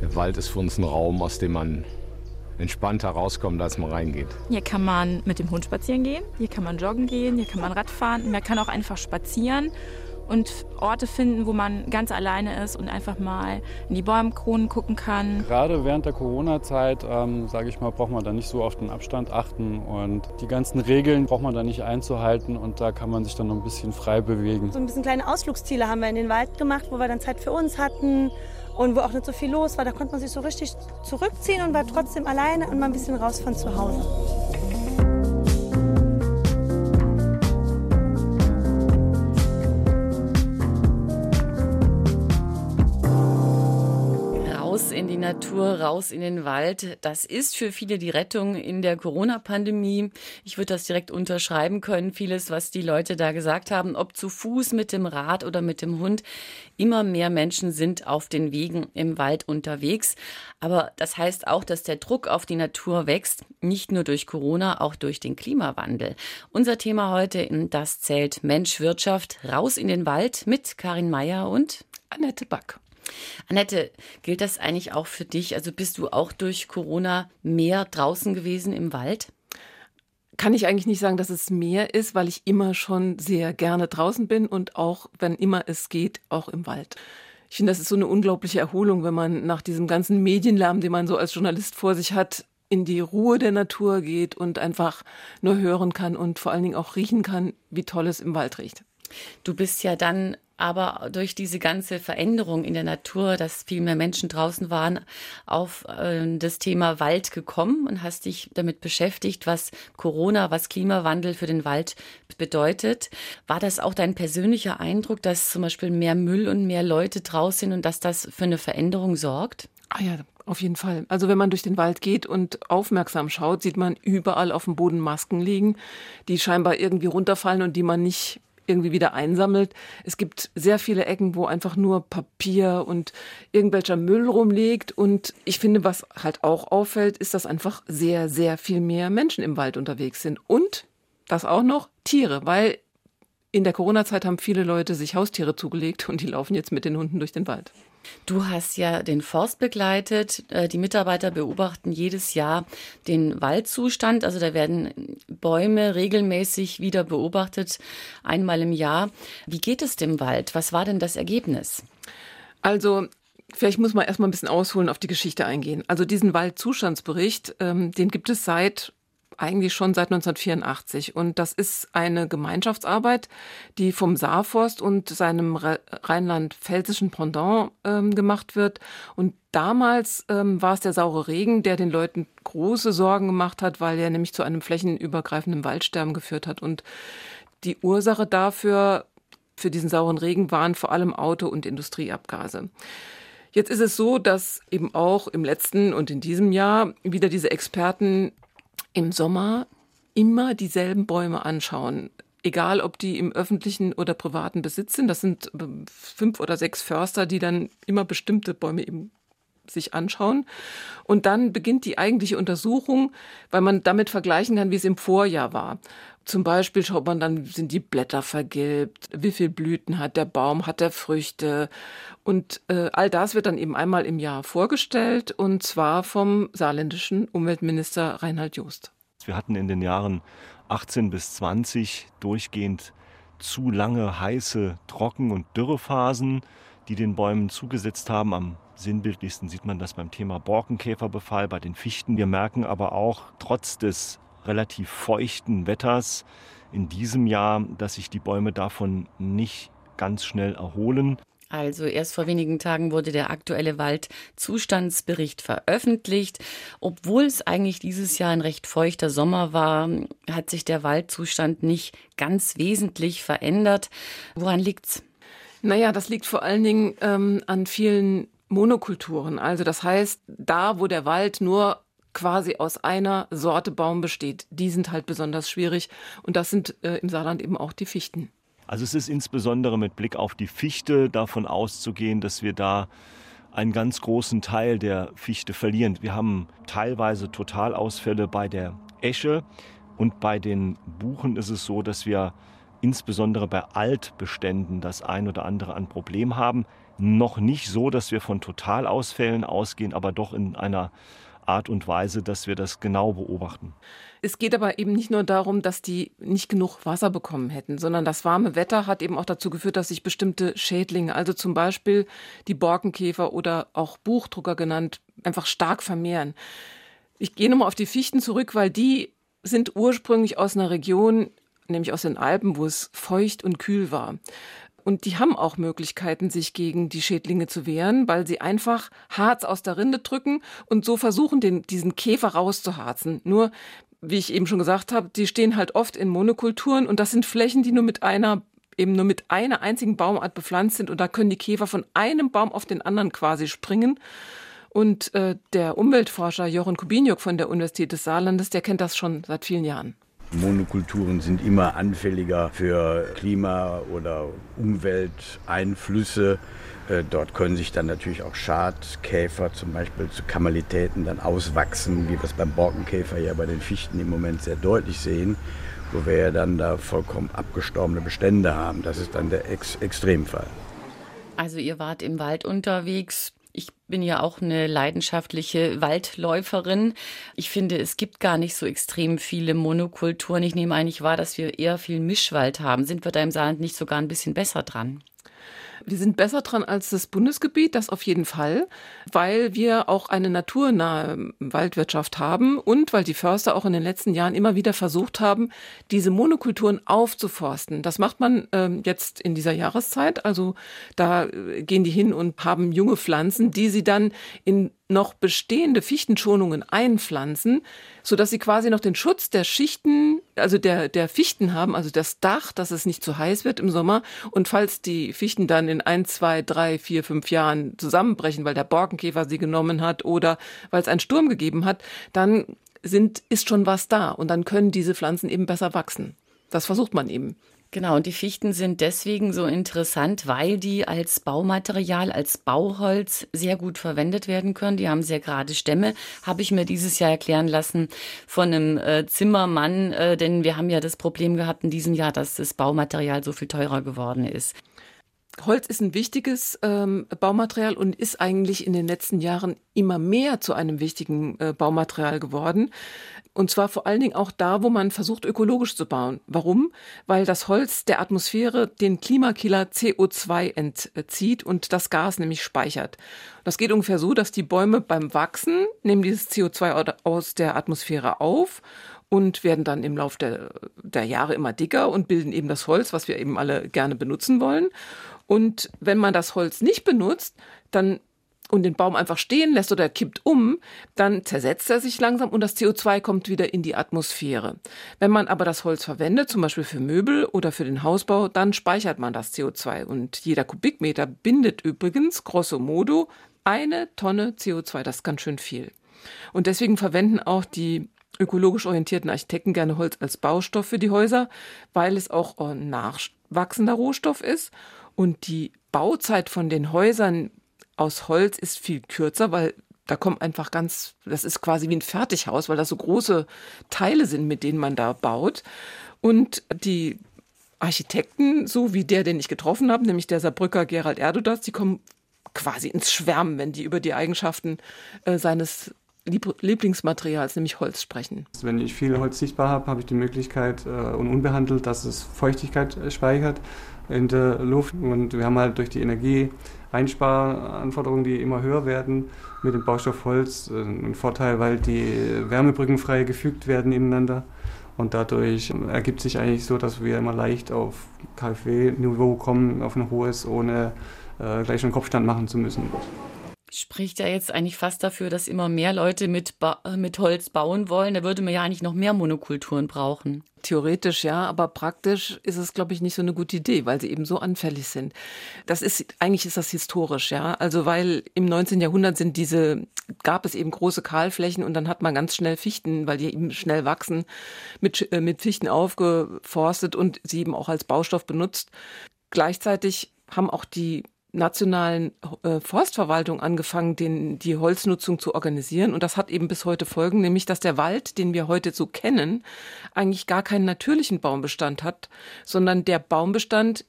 Der Wald ist für uns ein Raum, aus dem man entspannter rauskommt, als man reingeht. Hier kann man mit dem Hund spazieren gehen, hier kann man joggen gehen, hier kann man Radfahren, man kann auch einfach spazieren und Orte finden, wo man ganz alleine ist und einfach mal in die Baumkronen gucken kann. Gerade während der Corona-Zeit, ähm, sage ich mal, braucht man da nicht so auf den Abstand achten und die ganzen Regeln braucht man da nicht einzuhalten und da kann man sich dann noch ein bisschen frei bewegen. So ein bisschen kleine Ausflugsziele haben wir in den Wald gemacht, wo wir dann Zeit für uns hatten und wo auch nicht so viel los war. Da konnte man sich so richtig zurückziehen und war trotzdem alleine und mal ein bisschen raus von zu Hause. Natur, raus in den Wald. Das ist für viele die Rettung in der Corona-Pandemie. Ich würde das direkt unterschreiben können. Vieles, was die Leute da gesagt haben, ob zu Fuß, mit dem Rad oder mit dem Hund. Immer mehr Menschen sind auf den Wegen im Wald unterwegs. Aber das heißt auch, dass der Druck auf die Natur wächst. Nicht nur durch Corona, auch durch den Klimawandel. Unser Thema heute in Das zählt Mensch Wirtschaft. Raus in den Wald mit Karin Meyer und Annette Back. Annette, gilt das eigentlich auch für dich? Also bist du auch durch Corona mehr draußen gewesen im Wald? Kann ich eigentlich nicht sagen, dass es mehr ist, weil ich immer schon sehr gerne draußen bin und auch, wenn immer es geht, auch im Wald. Ich finde, das ist so eine unglaubliche Erholung, wenn man nach diesem ganzen Medienlärm, den man so als Journalist vor sich hat, in die Ruhe der Natur geht und einfach nur hören kann und vor allen Dingen auch riechen kann, wie toll es im Wald riecht. Du bist ja dann aber durch diese ganze Veränderung in der Natur, dass viel mehr Menschen draußen waren, auf äh, das Thema Wald gekommen und hast dich damit beschäftigt, was Corona, was Klimawandel für den Wald bedeutet. War das auch dein persönlicher Eindruck, dass zum Beispiel mehr Müll und mehr Leute draußen sind und dass das für eine Veränderung sorgt? Ah ja, auf jeden Fall. Also wenn man durch den Wald geht und aufmerksam schaut, sieht man überall auf dem Boden Masken liegen, die scheinbar irgendwie runterfallen und die man nicht irgendwie wieder einsammelt. Es gibt sehr viele Ecken, wo einfach nur Papier und irgendwelcher Müll rumliegt. Und ich finde, was halt auch auffällt, ist, dass einfach sehr, sehr viel mehr Menschen im Wald unterwegs sind. Und das auch noch Tiere, weil in der Corona-Zeit haben viele Leute sich Haustiere zugelegt und die laufen jetzt mit den Hunden durch den Wald. Du hast ja den Forst begleitet. Äh, die Mitarbeiter beobachten jedes Jahr den Waldzustand. Also da werden Bäume regelmäßig wieder beobachtet, einmal im Jahr. Wie geht es dem Wald? Was war denn das Ergebnis? Also Vielleicht muss man erstmal ein bisschen ausholen, auf die Geschichte eingehen. Also diesen Waldzustandsbericht, ähm, den gibt es seit eigentlich schon seit 1984. Und das ist eine Gemeinschaftsarbeit, die vom Saarforst und seinem rheinland-pfälzischen Pendant ähm, gemacht wird. Und damals ähm, war es der saure Regen, der den Leuten große Sorgen gemacht hat, weil er nämlich zu einem flächenübergreifenden Waldsterben geführt hat. Und die Ursache dafür, für diesen sauren Regen, waren vor allem Auto- und Industrieabgase. Jetzt ist es so, dass eben auch im letzten und in diesem Jahr wieder diese Experten im Sommer immer dieselben Bäume anschauen. Egal, ob die im öffentlichen oder privaten Besitz sind. Das sind äh, fünf oder sechs Förster, die dann immer bestimmte Bäume eben sich anschauen. Und dann beginnt die eigentliche Untersuchung, weil man damit vergleichen kann, wie es im Vorjahr war. Zum Beispiel schaut man dann, sind die Blätter vergilbt, wie viel Blüten hat der Baum, hat er Früchte. Und äh, all das wird dann eben einmal im Jahr vorgestellt und zwar vom saarländischen Umweltminister Reinhard Jost. Wir hatten in den Jahren 18 bis 20 durchgehend zu lange heiße Trocken- und Dürrephasen, die den Bäumen zugesetzt haben. Am sinnbildlichsten sieht man das beim Thema Borkenkäferbefall bei den Fichten. Wir merken aber auch trotz des relativ feuchten Wetters in diesem Jahr, dass sich die Bäume davon nicht ganz schnell erholen. Also erst vor wenigen Tagen wurde der aktuelle Waldzustandsbericht veröffentlicht. Obwohl es eigentlich dieses Jahr ein recht feuchter Sommer war, hat sich der Waldzustand nicht ganz wesentlich verändert. Woran liegt's? Naja, das liegt vor allen Dingen ähm, an vielen Monokulturen. Also das heißt, da, wo der Wald nur quasi aus einer Sorte Baum besteht. Die sind halt besonders schwierig und das sind äh, im Saarland eben auch die Fichten. Also es ist insbesondere mit Blick auf die Fichte davon auszugehen, dass wir da einen ganz großen Teil der Fichte verlieren. Wir haben teilweise Totalausfälle bei der Esche und bei den Buchen ist es so, dass wir insbesondere bei Altbeständen das ein oder andere an Problem haben. noch nicht so, dass wir von Totalausfällen ausgehen, aber doch in einer Art und Weise, dass wir das genau beobachten. Es geht aber eben nicht nur darum, dass die nicht genug Wasser bekommen hätten, sondern das warme Wetter hat eben auch dazu geführt, dass sich bestimmte Schädlinge, also zum Beispiel die Borkenkäfer oder auch Buchdrucker genannt, einfach stark vermehren. Ich gehe nochmal auf die Fichten zurück, weil die sind ursprünglich aus einer Region, nämlich aus den Alpen, wo es feucht und kühl war. Und die haben auch Möglichkeiten, sich gegen die Schädlinge zu wehren, weil sie einfach Harz aus der Rinde drücken und so versuchen, den, diesen Käfer rauszuharzen. Nur, wie ich eben schon gesagt habe, die stehen halt oft in Monokulturen und das sind Flächen, die nur mit einer eben nur mit einer einzigen Baumart bepflanzt sind und da können die Käfer von einem Baum auf den anderen quasi springen. Und äh, der Umweltforscher Jochen Kubiniuk von der Universität des Saarlandes, der kennt das schon seit vielen Jahren. Monokulturen sind immer anfälliger für Klima- oder Umwelteinflüsse. Äh, dort können sich dann natürlich auch Schadkäfer zum Beispiel zu Kamalitäten dann auswachsen, wie wir es beim Borkenkäfer ja bei den Fichten im Moment sehr deutlich sehen, wo wir ja dann da vollkommen abgestorbene Bestände haben. Das ist dann der Ex Extremfall. Also ihr wart im Wald unterwegs, ich bin ja auch eine leidenschaftliche Waldläuferin. Ich finde, es gibt gar nicht so extrem viele Monokulturen. Ich nehme eigentlich wahr, dass wir eher viel Mischwald haben. Sind wir da im Saarland nicht sogar ein bisschen besser dran? Wir sind besser dran als das Bundesgebiet, das auf jeden Fall, weil wir auch eine naturnahe Waldwirtschaft haben und weil die Förster auch in den letzten Jahren immer wieder versucht haben, diese Monokulturen aufzuforsten. Das macht man äh, jetzt in dieser Jahreszeit. Also da äh, gehen die hin und haben junge Pflanzen, die sie dann in noch bestehende Fichtenschonungen einpflanzen, so dass sie quasi noch den Schutz der Schichten, also der, der Fichten haben, also das Dach, dass es nicht zu heiß wird im Sommer. Und falls die Fichten dann in ein, zwei, drei, vier, fünf Jahren zusammenbrechen, weil der Borkenkäfer sie genommen hat oder weil es einen Sturm gegeben hat, dann sind, ist schon was da und dann können diese Pflanzen eben besser wachsen. Das versucht man eben. Genau, und die Fichten sind deswegen so interessant, weil die als Baumaterial, als Bauholz sehr gut verwendet werden können. Die haben sehr gerade Stämme, habe ich mir dieses Jahr erklären lassen von einem äh, Zimmermann, äh, denn wir haben ja das Problem gehabt in diesem Jahr, dass das Baumaterial so viel teurer geworden ist. Holz ist ein wichtiges ähm, Baumaterial und ist eigentlich in den letzten Jahren immer mehr zu einem wichtigen äh, Baumaterial geworden. Und zwar vor allen Dingen auch da, wo man versucht, ökologisch zu bauen. Warum? Weil das Holz der Atmosphäre den Klimakiller CO2 entzieht und das Gas nämlich speichert. Das geht ungefähr so, dass die Bäume beim Wachsen nehmen dieses CO2 aus der Atmosphäre auf und werden dann im Laufe der, der Jahre immer dicker und bilden eben das Holz, was wir eben alle gerne benutzen wollen. Und wenn man das Holz nicht benutzt, dann und den Baum einfach stehen lässt oder kippt um, dann zersetzt er sich langsam und das CO2 kommt wieder in die Atmosphäre. Wenn man aber das Holz verwendet, zum Beispiel für Möbel oder für den Hausbau, dann speichert man das CO2 und jeder Kubikmeter bindet übrigens grosso modo eine Tonne CO2. Das ist ganz schön viel. Und deswegen verwenden auch die ökologisch orientierten Architekten gerne Holz als Baustoff für die Häuser, weil es auch ein nachwachsender Rohstoff ist und die Bauzeit von den Häusern aus Holz ist viel kürzer, weil da kommt einfach ganz, das ist quasi wie ein Fertighaus, weil das so große Teile sind, mit denen man da baut. Und die Architekten, so wie der, den ich getroffen habe, nämlich der Saarbrücker Gerald Erdodas, die kommen quasi ins Schwärmen, wenn die über die Eigenschaften äh, seines Lieblingsmaterials, nämlich Holz, sprechen. Wenn ich viel Holz sichtbar habe, habe ich die Möglichkeit äh, und unbehandelt, dass es Feuchtigkeit äh, speichert in der Luft. Und wir haben halt durch die Energieeinsparanforderungen, die immer höher werden, mit dem Baustoff Holz äh, einen Vorteil, weil die Wärmebrücken frei gefügt werden ineinander. Und dadurch ergibt sich eigentlich so, dass wir immer leicht auf KfW-Niveau kommen, auf ein hohes, ohne äh, gleich schon Kopfstand machen zu müssen spricht ja jetzt eigentlich fast dafür, dass immer mehr Leute mit, ba mit Holz bauen wollen. Da würde man ja eigentlich noch mehr Monokulturen brauchen. Theoretisch ja, aber praktisch ist es, glaube ich, nicht so eine gute Idee, weil sie eben so anfällig sind. Das ist, eigentlich ist das historisch, ja. Also, weil im 19. Jahrhundert sind diese, gab es eben große Kahlflächen und dann hat man ganz schnell Fichten, weil die eben schnell wachsen, mit, äh, mit Fichten aufgeforstet und sie eben auch als Baustoff benutzt. Gleichzeitig haben auch die nationalen äh, Forstverwaltung angefangen, den, die Holznutzung zu organisieren. Und das hat eben bis heute Folgen, nämlich dass der Wald, den wir heute so kennen, eigentlich gar keinen natürlichen Baumbestand hat, sondern der Baumbestand,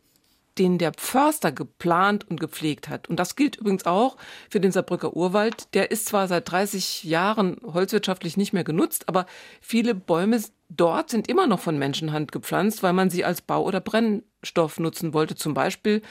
den der Förster geplant und gepflegt hat. Und das gilt übrigens auch für den Saarbrücker Urwald. Der ist zwar seit 30 Jahren holzwirtschaftlich nicht mehr genutzt, aber viele Bäume dort sind immer noch von Menschenhand gepflanzt, weil man sie als Bau- oder Brennstoff nutzen wollte. Zum Beispiel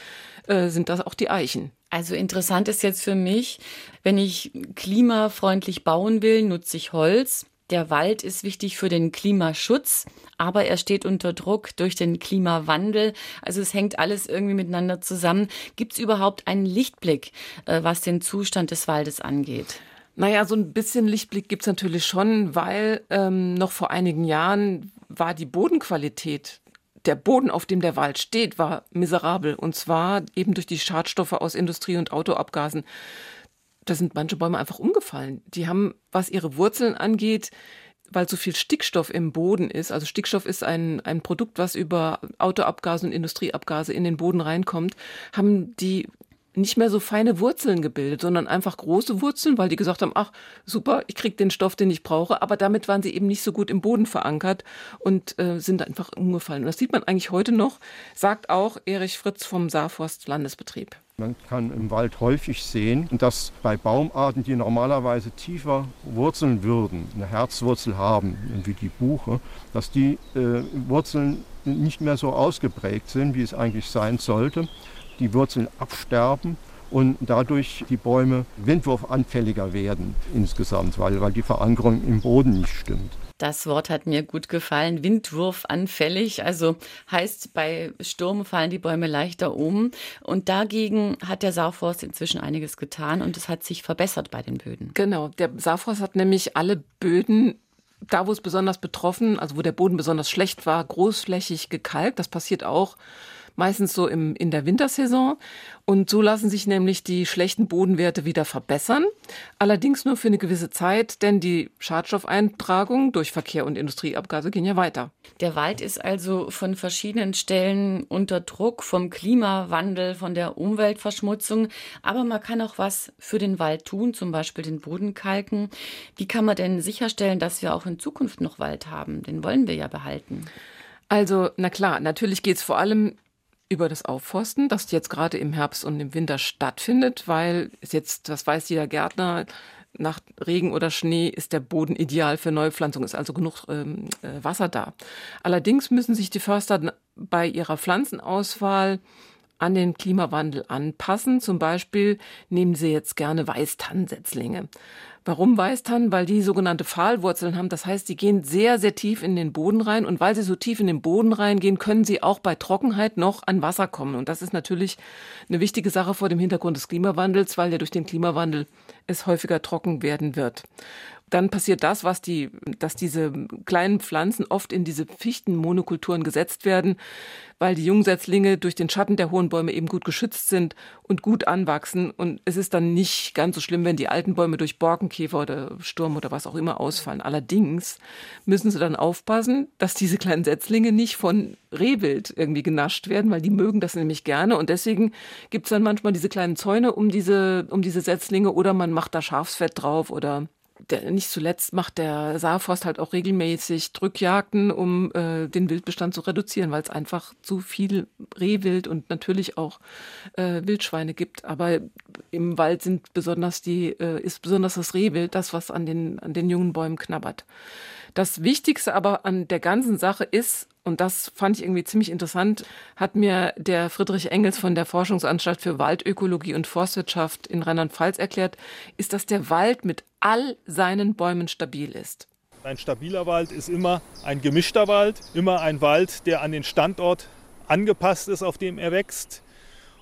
äh, sind das auch die Eichen. Also interessant ist jetzt für mich, wenn ich klimafreundlich bauen will, nutze ich Holz. Der Wald ist wichtig für den Klimaschutz, aber er steht unter Druck durch den Klimawandel. Also es hängt alles irgendwie miteinander zusammen. Gibt es überhaupt einen Lichtblick, äh, was den Zustand des Waldes angeht? Naja, so ein bisschen Lichtblick gibt es natürlich schon, weil ähm, noch vor einigen Jahren war die Bodenqualität der Boden, auf dem der Wald steht, war miserabel. Und zwar eben durch die Schadstoffe aus Industrie und Autoabgasen da sind manche Bäume einfach umgefallen. Die haben, was ihre Wurzeln angeht, weil so viel Stickstoff im Boden ist. Also Stickstoff ist ein, ein Produkt, was über Autoabgase und Industrieabgase in den Boden reinkommt, haben die nicht mehr so feine Wurzeln gebildet, sondern einfach große Wurzeln, weil die gesagt haben, ach super, ich krieg den Stoff, den ich brauche, aber damit waren sie eben nicht so gut im Boden verankert und äh, sind einfach umgefallen. Und das sieht man eigentlich heute noch, sagt auch Erich Fritz vom Saarforst Landesbetrieb. Man kann im Wald häufig sehen, dass bei Baumarten, die normalerweise tiefer wurzeln würden, eine Herzwurzel haben, wie die Buche, dass die äh, Wurzeln nicht mehr so ausgeprägt sind, wie es eigentlich sein sollte. Die Wurzeln absterben und dadurch die Bäume windwurfanfälliger werden insgesamt, weil, weil die Verankerung im Boden nicht stimmt. Das Wort hat mir gut gefallen. Windwurfanfällig. Also heißt, bei Sturm fallen die Bäume leichter um. Und dagegen hat der Saarforst inzwischen einiges getan und es hat sich verbessert bei den Böden. Genau. Der Saarforst hat nämlich alle Böden da, wo es besonders betroffen, also wo der Boden besonders schlecht war, großflächig gekalkt. Das passiert auch meistens so im, in der Wintersaison. Und so lassen sich nämlich die schlechten Bodenwerte wieder verbessern. Allerdings nur für eine gewisse Zeit, denn die Schadstoffeintragung durch Verkehr und Industrieabgase gehen ja weiter. Der Wald ist also von verschiedenen Stellen unter Druck vom Klimawandel, von der Umweltverschmutzung. Aber man kann auch was für den Wald tun, zum Beispiel den Boden kalken. Wie kann man denn sicherstellen, dass wir auch in Zukunft noch Wald haben? Den wollen wir ja behalten. Also, na klar, natürlich geht es vor allem über das Aufforsten, das jetzt gerade im Herbst und im Winter stattfindet, weil jetzt, das weiß jeder Gärtner, nach Regen oder Schnee ist der Boden ideal für Neupflanzung, ist also genug ähm, äh, Wasser da. Allerdings müssen sich die Förster bei ihrer Pflanzenauswahl an den Klimawandel anpassen. Zum Beispiel nehmen sie jetzt gerne Weißtannensetzlinge. Warum Weißtannen? Weil die sogenannte Pfahlwurzeln haben. Das heißt, die gehen sehr, sehr tief in den Boden rein. Und weil sie so tief in den Boden reingehen, können sie auch bei Trockenheit noch an Wasser kommen. Und das ist natürlich eine wichtige Sache vor dem Hintergrund des Klimawandels, weil ja durch den Klimawandel es häufiger trocken werden wird dann passiert das, was die, dass diese kleinen Pflanzen oft in diese Fichtenmonokulturen gesetzt werden, weil die Jungsetzlinge durch den Schatten der hohen Bäume eben gut geschützt sind und gut anwachsen. Und es ist dann nicht ganz so schlimm, wenn die alten Bäume durch Borkenkäfer oder Sturm oder was auch immer ausfallen. Allerdings müssen sie dann aufpassen, dass diese kleinen Setzlinge nicht von Rehwild irgendwie genascht werden, weil die mögen das nämlich gerne. Und deswegen gibt es dann manchmal diese kleinen Zäune um diese, um diese Setzlinge oder man macht da Schafsfett drauf oder der, nicht zuletzt macht der Saarforst halt auch regelmäßig Drückjagden, um äh, den Wildbestand zu reduzieren, weil es einfach zu viel Rehwild und natürlich auch äh, Wildschweine gibt. Aber im Wald sind besonders die, äh, ist besonders das Rehwild das, was an den, an den jungen Bäumen knabbert. Das Wichtigste aber an der ganzen Sache ist, und das fand ich irgendwie ziemlich interessant, hat mir der Friedrich Engels von der Forschungsanstalt für Waldökologie und Forstwirtschaft in Rheinland-Pfalz erklärt, ist, dass der Wald mit all seinen Bäumen stabil ist. Ein stabiler Wald ist immer ein gemischter Wald, immer ein Wald, der an den Standort angepasst ist, auf dem er wächst.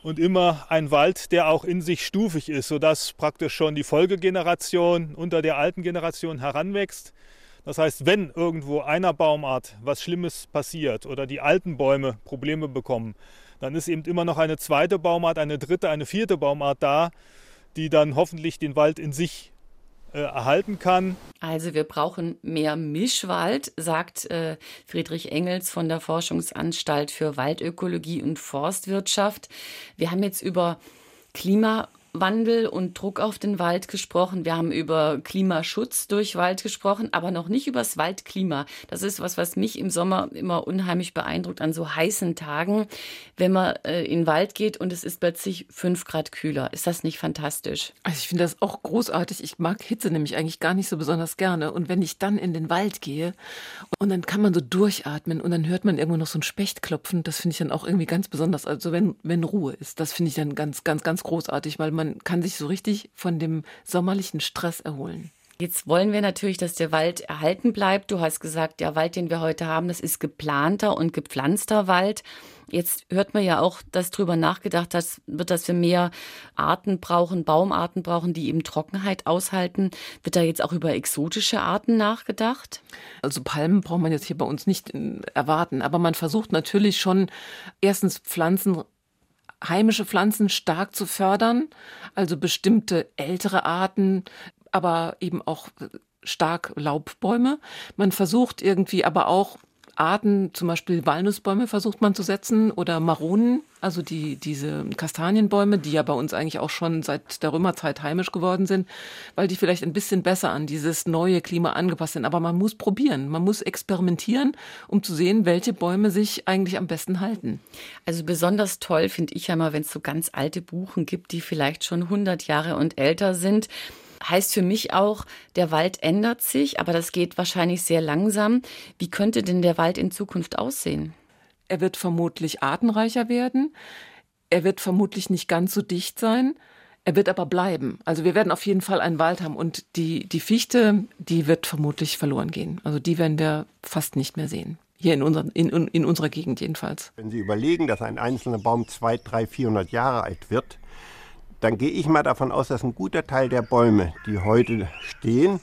Und immer ein Wald, der auch in sich stufig ist, sodass praktisch schon die Folgegeneration unter der alten Generation heranwächst. Das heißt, wenn irgendwo einer Baumart was Schlimmes passiert oder die alten Bäume Probleme bekommen, dann ist eben immer noch eine zweite Baumart, eine dritte, eine vierte Baumart da, die dann hoffentlich den Wald in sich äh, erhalten kann. Also wir brauchen mehr Mischwald, sagt äh, Friedrich Engels von der Forschungsanstalt für Waldökologie und Forstwirtschaft. Wir haben jetzt über Klima Klimawandel und Druck auf den Wald gesprochen. Wir haben über Klimaschutz durch Wald gesprochen, aber noch nicht über das Waldklima. Das ist was, was mich im Sommer immer unheimlich beeindruckt an so heißen Tagen, wenn man äh, in den Wald geht und es ist plötzlich fünf Grad kühler. Ist das nicht fantastisch? Also ich finde das auch großartig. Ich mag Hitze nämlich eigentlich gar nicht so besonders gerne. Und wenn ich dann in den Wald gehe und dann kann man so durchatmen und dann hört man irgendwo noch so ein Specht klopfen, das finde ich dann auch irgendwie ganz besonders. Also wenn, wenn Ruhe ist, das finde ich dann ganz, ganz, ganz großartig, weil man kann sich so richtig von dem sommerlichen Stress erholen. Jetzt wollen wir natürlich, dass der Wald erhalten bleibt. Du hast gesagt, der Wald, den wir heute haben, das ist geplanter und gepflanzter Wald. Jetzt hört man ja auch, dass darüber nachgedacht wird, dass wir mehr Arten brauchen, Baumarten brauchen, die eben Trockenheit aushalten. Wird da jetzt auch über exotische Arten nachgedacht? Also Palmen braucht man jetzt hier bei uns nicht äh, erwarten, aber man versucht natürlich schon erstens Pflanzen heimische Pflanzen stark zu fördern, also bestimmte ältere Arten, aber eben auch stark Laubbäume. Man versucht irgendwie aber auch Arten, zum Beispiel Walnussbäume versucht man zu setzen oder Maronen, also die, diese Kastanienbäume, die ja bei uns eigentlich auch schon seit der Römerzeit heimisch geworden sind, weil die vielleicht ein bisschen besser an dieses neue Klima angepasst sind. Aber man muss probieren, man muss experimentieren, um zu sehen, welche Bäume sich eigentlich am besten halten. Also besonders toll finde ich ja mal, wenn es so ganz alte Buchen gibt, die vielleicht schon 100 Jahre und älter sind heißt für mich auch, der Wald ändert sich, aber das geht wahrscheinlich sehr langsam. Wie könnte denn der Wald in Zukunft aussehen? Er wird vermutlich artenreicher werden. Er wird vermutlich nicht ganz so dicht sein. Er wird aber bleiben. Also wir werden auf jeden Fall einen Wald haben und die, die Fichte, die wird vermutlich verloren gehen. Also die werden wir fast nicht mehr sehen. Hier in, unser, in, in unserer Gegend jedenfalls. Wenn Sie überlegen, dass ein einzelner Baum zwei, drei, vierhundert Jahre alt wird, dann gehe ich mal davon aus, dass ein guter Teil der Bäume, die heute stehen,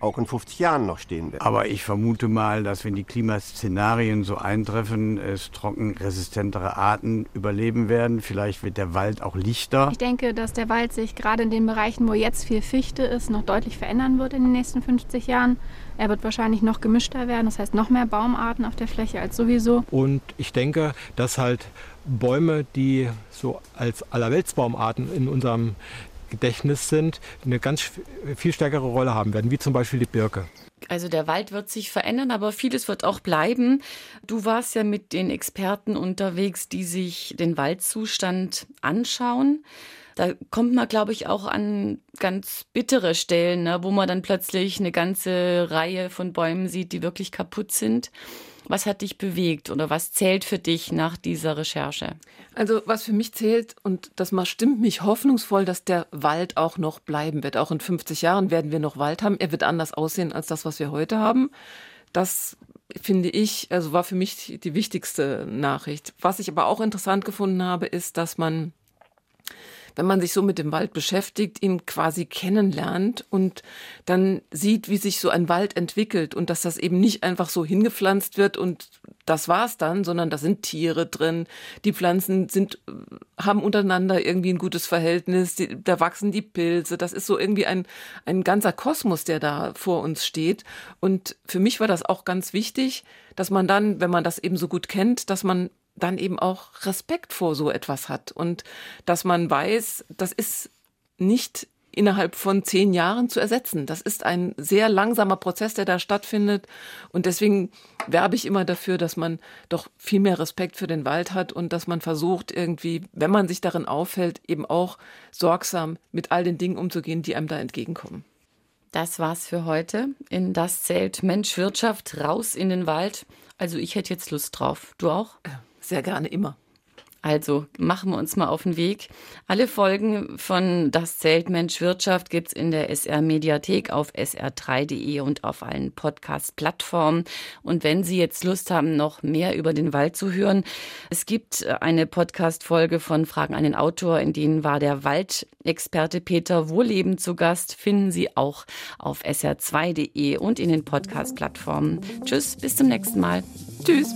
auch in 50 Jahren noch stehen werden. Aber ich vermute mal, dass wenn die Klimaszenarien so eintreffen, es trockenresistentere Arten überleben werden. Vielleicht wird der Wald auch lichter. Ich denke, dass der Wald sich gerade in den Bereichen, wo jetzt viel Fichte ist, noch deutlich verändern wird in den nächsten 50 Jahren. Er wird wahrscheinlich noch gemischter werden, das heißt noch mehr Baumarten auf der Fläche als sowieso. Und ich denke, dass halt Bäume, die so als Allerweltsbaumarten in unserem Gedächtnis sind, eine ganz viel stärkere Rolle haben werden, wie zum Beispiel die Birke. Also der Wald wird sich verändern, aber vieles wird auch bleiben. Du warst ja mit den Experten unterwegs, die sich den Waldzustand anschauen. Da kommt man, glaube ich, auch an ganz bittere Stellen, ne, wo man dann plötzlich eine ganze Reihe von Bäumen sieht, die wirklich kaputt sind. Was hat dich bewegt oder was zählt für dich nach dieser Recherche? Also was für mich zählt und das stimmt mich hoffnungsvoll, dass der Wald auch noch bleiben wird. Auch in 50 Jahren werden wir noch Wald haben. Er wird anders aussehen als das, was wir heute haben. Das finde ich, also war für mich die wichtigste Nachricht. Was ich aber auch interessant gefunden habe, ist, dass man wenn man sich so mit dem Wald beschäftigt, ihn quasi kennenlernt und dann sieht, wie sich so ein Wald entwickelt und dass das eben nicht einfach so hingepflanzt wird und das war's dann, sondern da sind Tiere drin. Die Pflanzen sind, haben untereinander irgendwie ein gutes Verhältnis. Die, da wachsen die Pilze. Das ist so irgendwie ein, ein ganzer Kosmos, der da vor uns steht. Und für mich war das auch ganz wichtig, dass man dann, wenn man das eben so gut kennt, dass man dann eben auch Respekt vor so etwas hat und dass man weiß, das ist nicht innerhalb von zehn Jahren zu ersetzen. Das ist ein sehr langsamer Prozess, der da stattfindet. Und deswegen werbe ich immer dafür, dass man doch viel mehr Respekt für den Wald hat und dass man versucht, irgendwie, wenn man sich darin aufhält, eben auch sorgsam mit all den Dingen umzugehen, die einem da entgegenkommen. Das war's für heute. In das zählt Mensch Wirtschaft raus in den Wald. Also ich hätte jetzt Lust drauf. Du auch? Sehr gerne immer. Also machen wir uns mal auf den Weg. Alle Folgen von Das Zelt Mensch Wirtschaft gibt's in der SR Mediathek auf sr3.de und auf allen Podcast-Plattformen. Und wenn Sie jetzt Lust haben, noch mehr über den Wald zu hören, es gibt eine Podcast-Folge von Fragen an den Autor, in denen war der Waldexperte Peter Wohleben zu Gast. Finden Sie auch auf sr2.de und in den Podcast-Plattformen. Tschüss, bis zum nächsten Mal. Tschüss.